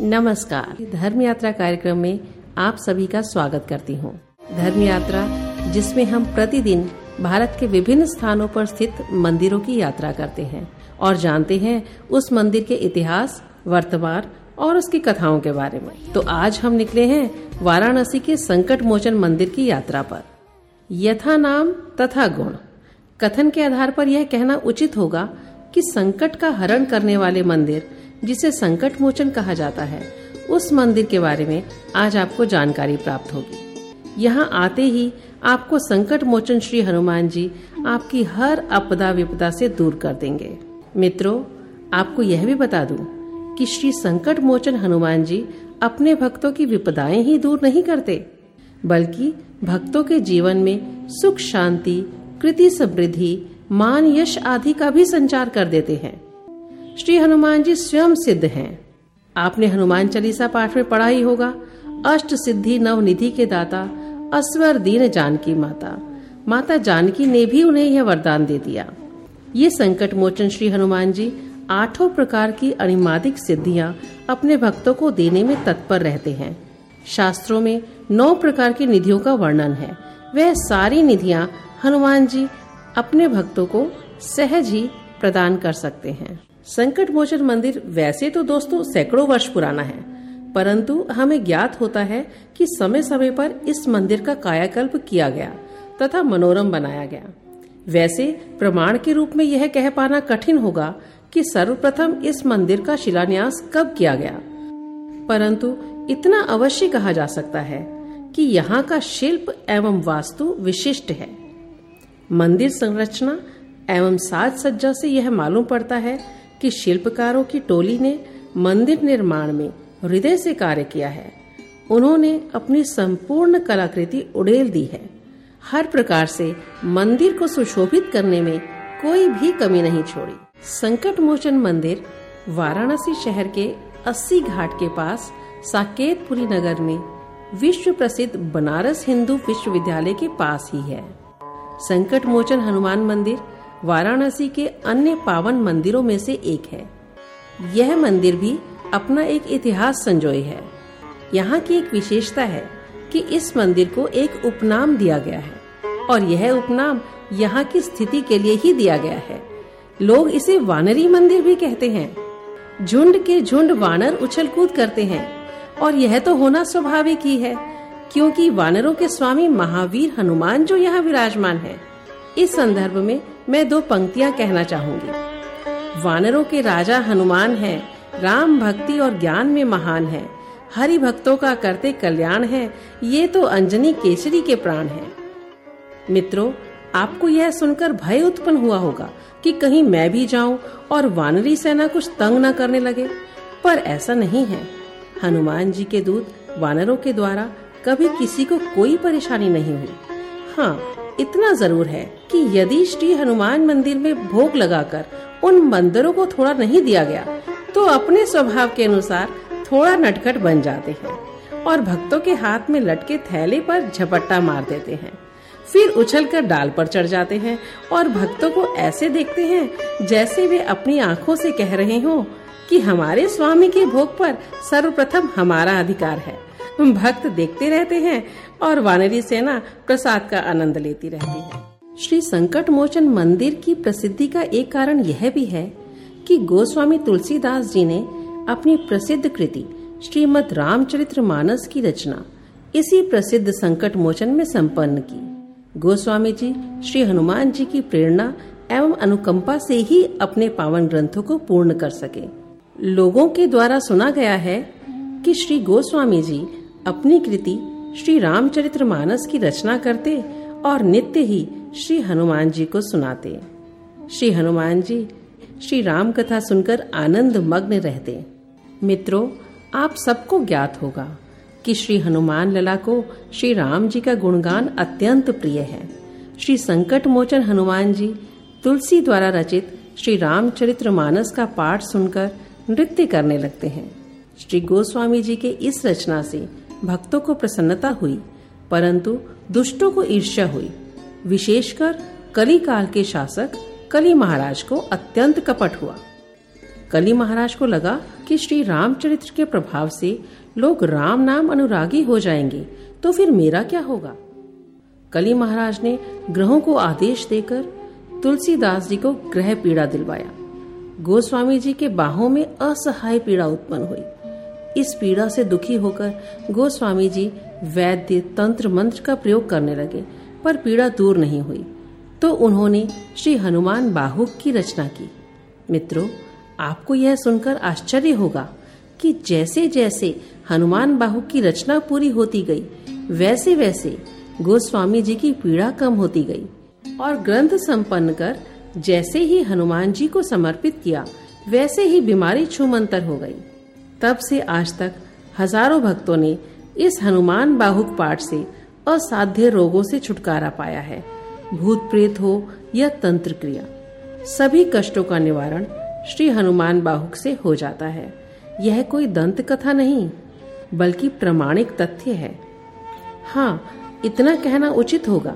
नमस्कार। धर्म यात्रा कार्यक्रम में आप सभी का स्वागत करती हूँ। धर्म यात्रा जिसमें हम प्रतिदिन भारत के विभिन्न स्थानों पर स्थित मंदिरों की यात्रा करते हैं और जानते हैं उस मंदिर के इतिहास, वर्तमान और उसकी कथाओं के बारे में। तो आज हम निकले हैं वाराणसी के संकट मोचन मंदिर की यात्रा पर। यथा नाम, तथा गुण। कथन के आधार पर यह कहना उचित होगा कि संकट का हरण करने वाले मंदिर जिसे संकट मोचन कहा जाता है, उस मंदिर के बारे में आज आपको जानकारी प्राप्त होगी। यहाँ आते ही आपको संकट मोचन श्री हनुमान जी आपकी हर आपदा विपदा से दूर कर देंगे। मित्रों, आपको यह भी बता दूँ कि श्री संकट मोचन हनुमान जी अपने भक्तों की विपदाएँ ही दूर नहीं करते, बल्कि भक्तों के जीवन में सुख, शांति, कृति समृद्धि, मान, यश आदि का भी संचार कर देते हैं। श्री हनुमान जी स्वयं सिद्ध हैं। आपने हनुमान चालीसा पाठ में पढ़ा ही होगा। अष्ट सिद्धि नव निधि के दाता अस्वर दीन जानकी माता। माता जानकी ने भी उन्हें यह वरदान दे दिया। ये संकट मोचन श्री हनुमान जी आठों प्रकार की अनिमादिक सिद्धियाँ अपने भक्तों को देने में तत्पर रहते हैं। शास्त्रों में नौ प्रकार की निधियों का वर्णन है। वह सारी निधियाँ हनुमान जी अपने भक्तों को सहज ही प्रदान कर सकते हैं। संकट मोचन मंदिर वैसे तो दोस्तों सैकड़ों वर्ष पुराना है, परंतु हमें ज्ञात होता है कि समय समय पर इस मंदिर का कायाकल्प किया गया तथा मनोरम बनाया गया। वैसे प्रमाण के रूप में यह कह पाना कठिन होगा कि सर्वप्रथम इस मंदिर का शिलान्यास कब किया गया। परंतु इतना अवश्य कहा जा सकता है कि यहाँ का शिल्प एवं वास्तु विशिष्ट है। मंदिर संरचना एवं साज सज्जा से यह मालूम पड़ता है कि शिल्पकारों की टोली ने मंदिर निर्माण में हृदय से कार्य किया है। उन्होंने अपनी संपूर्ण कलाकृति उड़ेल दी है। हर प्रकार से मंदिर को सुशोभित करने में कोई भी कमी नहीं छोड़ी। संकट मोचन मंदिर, वाराणसी शहर के 80 घाट के पास, साकेतपुरी नगर में विश्व प्रसिद्ध बनारस हिंदू विश्वविद्यालय के पास ही है। संकट मोचन हनुमान मंदिर वाराणसी के अन्य पावन मंदिरों में से एक है। यह मंदिर भी अपना एक इतिहास संजोय है। यहाँ की एक विशेषता है कि इस मंदिर को एक उपनाम दिया गया है और यह उपनाम यहाँ की स्थिति के लिए ही दिया गया है। लोग इसे वानरी मंदिर भी कहते हैं। झुंड के झुंड वानर उछल कूद करते हैं और यह तो होना स्वाभाविक ही है, क्योंकि वानरों के स्वामी महावीर हनुमान जो यहाँ विराजमान है। इस संदर्भ में मैं दो पंक्तियाँ कहना चाहूँगी। वानरों के राजा हनुमान है, राम भक्ति और ज्ञान में महान है, हरि भक्तों का करते कल्याण है, ये तो अंजनी केसरी के प्राण है। मित्रों, आपको यह सुनकर भय उत्पन्न हुआ होगा कि कहीं मैं भी जाऊँ और वानरी सेना कुछ तंग न करने लगे, पर ऐसा नहीं है। हनुमान जी के दूत वानरों के द्वारा कभी किसी को कोई परेशानी नहीं हुई। हाँ इतना ज़रूर है कि यदि श्री हनुमान मंदिर में भोग लगाकर उन मंदिरों को थोड़ा नहीं दिया गया तो अपने स्वभाव के अनुसार थोड़ा नटखट बन जाते हैं और भक्तों के हाथ में लटके थैले पर झपट्टा मार देते हैं। फिर उछलकर डाल पर चढ़ जाते हैं और भक्तों को ऐसे देखते हैं जैसे वे अपनी आँखों से कह रहे हो कि हमारे स्वामी के भोग पर सर्वप्रथम हमारा अधिकार है। भक्त देखते रहते हैं और वानरी सेना प्रसाद का आनंद लेती रहती है। श्री संकट मोचन मंदिर की प्रसिद्धि का एक कारण यह भी है कि गोस्वामी तुलसीदास जी ने अपनी प्रसिद्ध कृति, श्रीमद रामचरित्र मानस की रचना, इसी प्रसिद्ध संकट मोचन में संपन्न की। गोस्वामी जी, श्री हनुमान जी की प्रेरणा एवं अनुकंपा से ही अपने पावन ग्रंथों को पूर्ण कर सके। लोगों के द्वारा सुना गया है कि श्री गोस्वामी जी अपनी कृति श्री रामचरित्र मानस की रचना करते और नित्य ही श्री हनुमान जी को सुनाते। श्री हनुमान जी, श्री राम कथा सुनकर आनंद मग्न रहते। मित्रों, आप सबको ज्ञात होगा कि श्री हनुमान लला को श्री राम जी का गुणगान अत्यंत प्रिय है। श्री संकट मोचन हनुमान जी तुलसी द्वारा रचित श्री रामचरित्र मानस का पाठ सुनकर नृत्य करने लगते हैं। श्री गोस्वामी जी के इस रचना से भक्तों को प्रसन्नता हुई, परंतु दुष्टों को ईर्ष्या हुई। विशेषकर कली काल के शासक कली महाराज को अत्यंत कपट हुआ। कली महाराज को लगा कि श्री रामचरित्र के प्रभाव से लोग राम नाम अनुरागी हो जाएँगे तो फिर मेरा क्या होगा? कली महाराज ने ग्रहों को आदेश देकर तुलसीदास जी को ग्रह पीड़ा दिलवाया। गोस्वामी जी के बाहों में असहाय पीड़ा उत्पन्न हुई। इस पीड़ा से दुखी होकर गोस्वामी जी वैद्य तंत्र मंत्र का प्रयोग करने लगे, पर पीड़ा दूर नहीं हुई। तो उन्होंने श्री हनुमान बाहुक की रचना की। मित्रों, आपको यह सुनकर आश्चर्य होगा कि जैसे जैसे हनुमान बाहुक की रचना पूरी होती गई वैसे वैसे गोस्वामी जी की पीड़ा कम होती गई। और ग्रंथ संपन्न कर जैसे ही हनुमान जी को समर्पित किया, वैसे ही बीमारी छूमंतर हो गई। तब से आज तक हज़ारों भक्तों ने इस हनुमान बाहुक पाठ से असाध्य रोगों से छुटकारा पाया है। भूत प्रेत हो या तंत्र क्रिया सभी कष्टों का निवारण श्री हनुमान बाहुक से हो जाता है। यह कोई दंत कथा नहीं, बल्कि प्रमाणिक तथ्य है। हाँ इतना कहना उचित होगा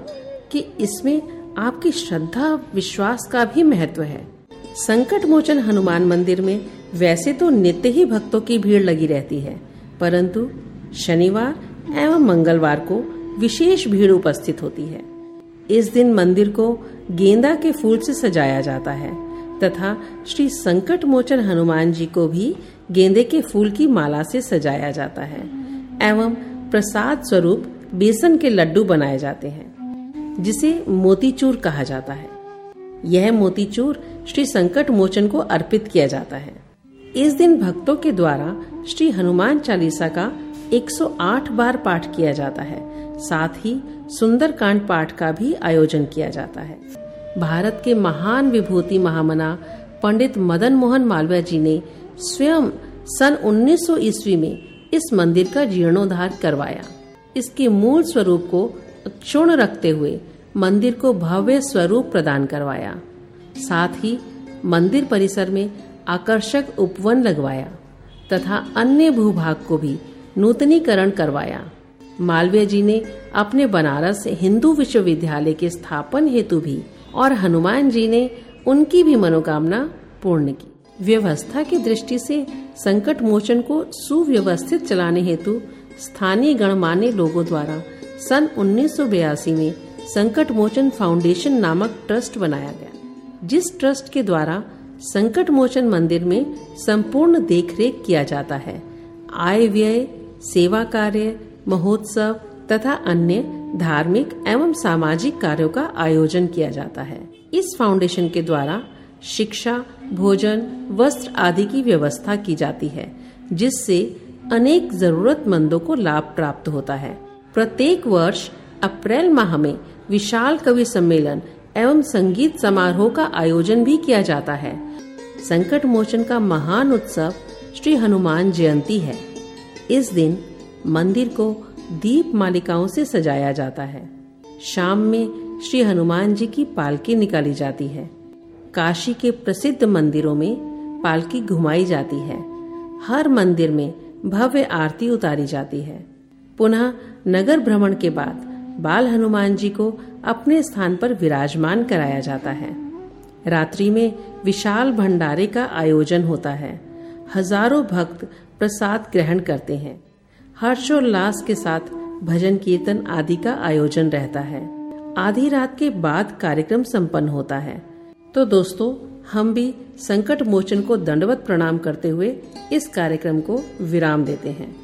कि इसमें आपकी श्रद्धा, विश्वास का भी महत्व है। संकट मोचन हनुमान मंदिर में वैसे तो नित्य ही भक्तों की भीड़ लगी रहती है, परंतु शनिवार एवं मंगलवार को विशेष भीड़ उपस्थित होती है। इस दिन मंदिर को गेंदा के फूल से सजाया जाता है, तथा श्री संकट मोचन हनुमान जी को भी गेंदे के फूल की माला से सजाया जाता है, एवं प्रसाद स्वरूप बेसन के लड्डू बनाए जाते हैं, जिसे मोतीचूर कहा जाता है। यह मोतीचूर श्री संकट मोचन को अर्पित किया जाता है। इस दिन भक्तों के द्वारा श्री हनुमान चालीसा का 108 बार पाठ किया जाता है। साथ ही सुंदर कांड पाठ का भी आयोजन किया जाता है। भारत के महान विभूति महामना पंडित मदन मोहन मालवीय जी ने स्वयं सन 1900 ईस्वी में इस मंदिर का जीर्णोद्धार करवाया। इसके मूल स्वरूप को क्षुण रखते हुए मंदिर को भव्य स्वरूप प्रदान करवाया। साथ ही मंदिर परिसर में आकर्षक उपवन लगवाया तथा अन्य भूभाग को भी नूतनीकरण करवाया। मालवीय जी ने अपने बनारस हिंदू विश्वविद्यालय के स्थापन हेतु भी और हनुमान जी ने उनकी भी मनोकामना पूर्ण की। व्यवस्था की दृष्टि से संकट मोचन को सुव्यवस्थित चलाने हेतु स्थानीय गणमान्य लोगों द्वारा सन 1982 में संकट मोचन फाउंडेशन नामक ट्रस्ट बनाया गया। जिस ट्रस्ट के द्वारा संकट मोचन मंदिर में संपूर्ण देखरेख किया जाता है। आय व्यय, सेवा कार्य, महोत्सव तथा अन्य धार्मिक एवं सामाजिक कार्यों का आयोजन किया जाता है। इस फाउंडेशन के द्वारा शिक्षा, भोजन, वस्त्र आदि की व्यवस्था की जाती है, जिससे अनेक जरूरतमंदों को लाभ प्राप्त होता है। प्रत्येक वर्ष अप्रैल माह में विशाल कवि सम्मेलन एवं संगीत समारोह का आयोजन भी किया जाता है। संकट मोचन का महान उत्सव श्री हनुमान जयंती है। इस दिन मंदिर को दीप मालिकाओं से सजाया जाता है। शाम में श्री हनुमान जी की पालकी निकाली जाती है। काशी के प्रसिद्ध मंदिरों में पालकी घुमाई जाती है। हर मंदिर में भव्य आरती उतारी जाती है। पुनः नगर भ्रमण के बाद बाल हनुमान जी को अपने स्थान पर विराजमान कराया जाता है। रात्रि में विशाल भंडारे का आयोजन होता है। हज़ारों भक्त प्रसाद ग्रहण करते हैं। हर्षोल्लास के साथ भजन कीर्तन आदि का आयोजन रहता है। आधी रात के बाद कार्यक्रम संपन्न होता है। तो दोस्तों, हम भी संकट मोचन को दंडवत प्रणाम करते हुए इस कार्यक्रम को विराम देते हैं।